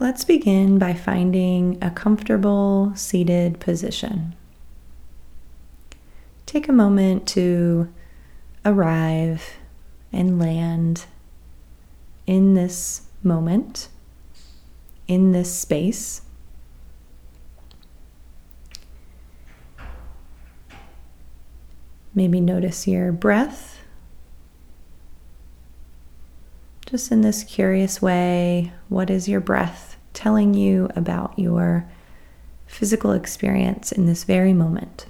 let's begin by finding a comfortable seated position. Take a moment to arrive and land in this moment, in this space. Maybe notice your breath. Just in this curious way, what is your breath telling you about your physical experience in this very moment?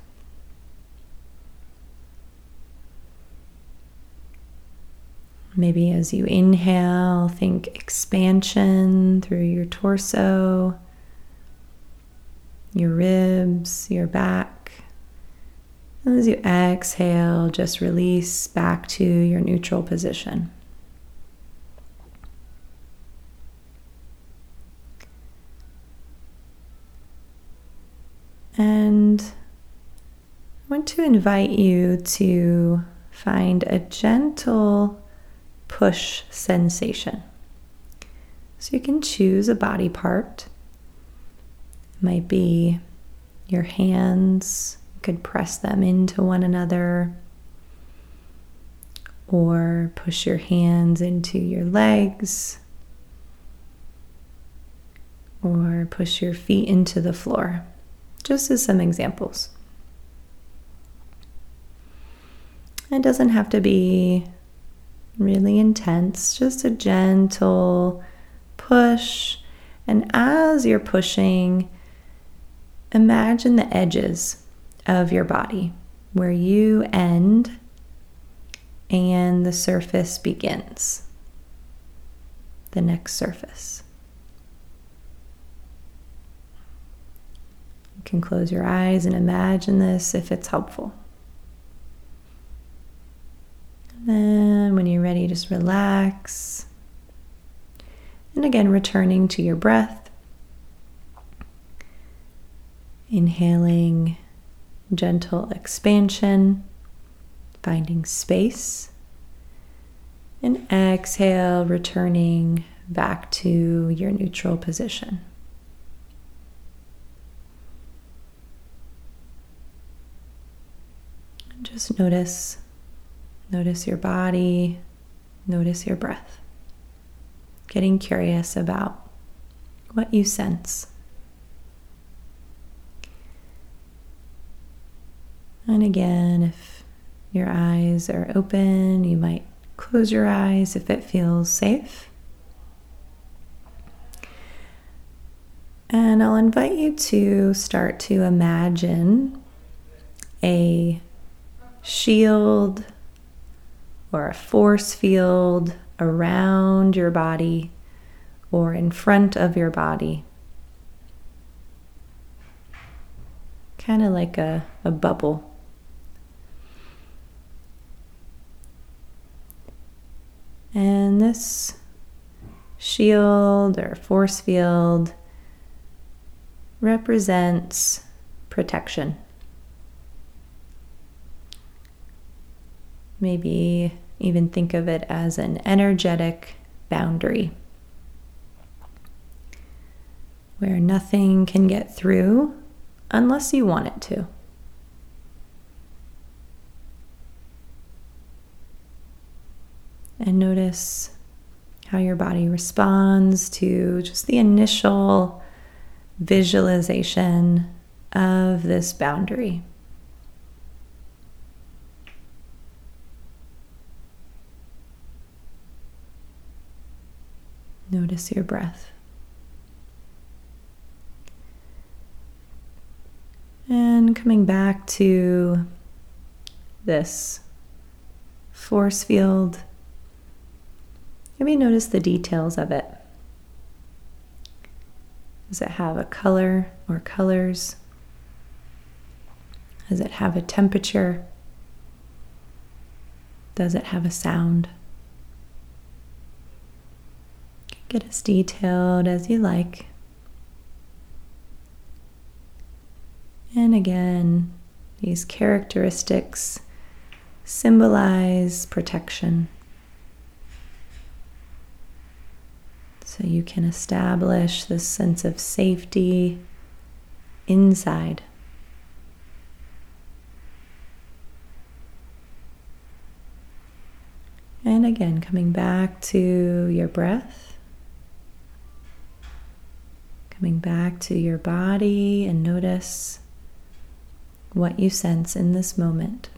Maybe as you inhale, think expansion through your torso, your ribs, your back. And as you exhale, just release back to your neutral position. And I want to invite you to find a gentle push sensation. So you can choose a body part. It might be your hands, you could press them into one another, or push your hands into your legs, or push your feet into the floor, just as some examples. It doesn't have to be really intense, just a gentle push. And as you're pushing, imagine the edges of your body where you end and the surface begins. The next surface. Can close your eyes and imagine this if it's helpful. Then, when you're ready, just relax. And again, returning to your breath. Inhaling gentle expansion, finding space. And exhale, returning back to your neutral position. Just notice Notice your body, notice your breath. Getting curious about what you sense. And again, if your eyes are open, you might close your eyes if it feels safe. And I'll invite you to start to imagine a shield or a force field around your body or in front of your body. Kind of like a, a bubble. And this shield or force field represents protection. Maybe even think of it as an energetic boundary where nothing can get through unless you want it to. And notice how your body responds to just the initial visualization of this boundary. Notice your breath. And coming back to this force field, maybe notice the details of it. Does it have a color or colors? Does it have a temperature? Does it have a sound? Get as detailed as you like. And again, these characteristics symbolize protection, So you can establish this sense of safety inside. And again, coming back to your breath, coming back to your body, and notice what you sense in this moment.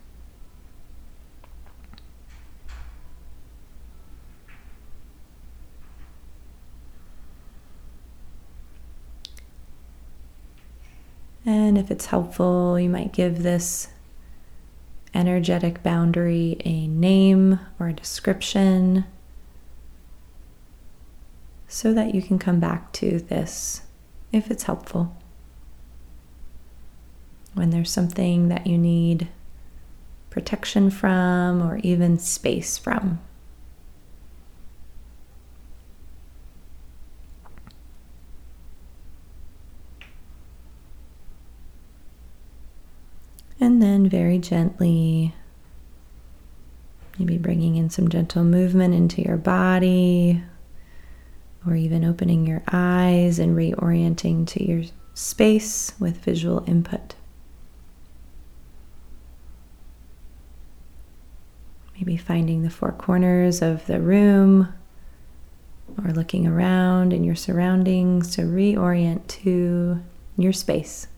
And if it's helpful, you might give this energetic boundary a name or a description so that you can come back to this if it's helpful. When there's something that you need protection from or even space from. And then very gently, maybe bringing in some gentle movement into your body, or even opening your eyes and reorienting to your space with visual input. Maybe finding the four corners of the room or looking around in your surroundings to reorient to your space.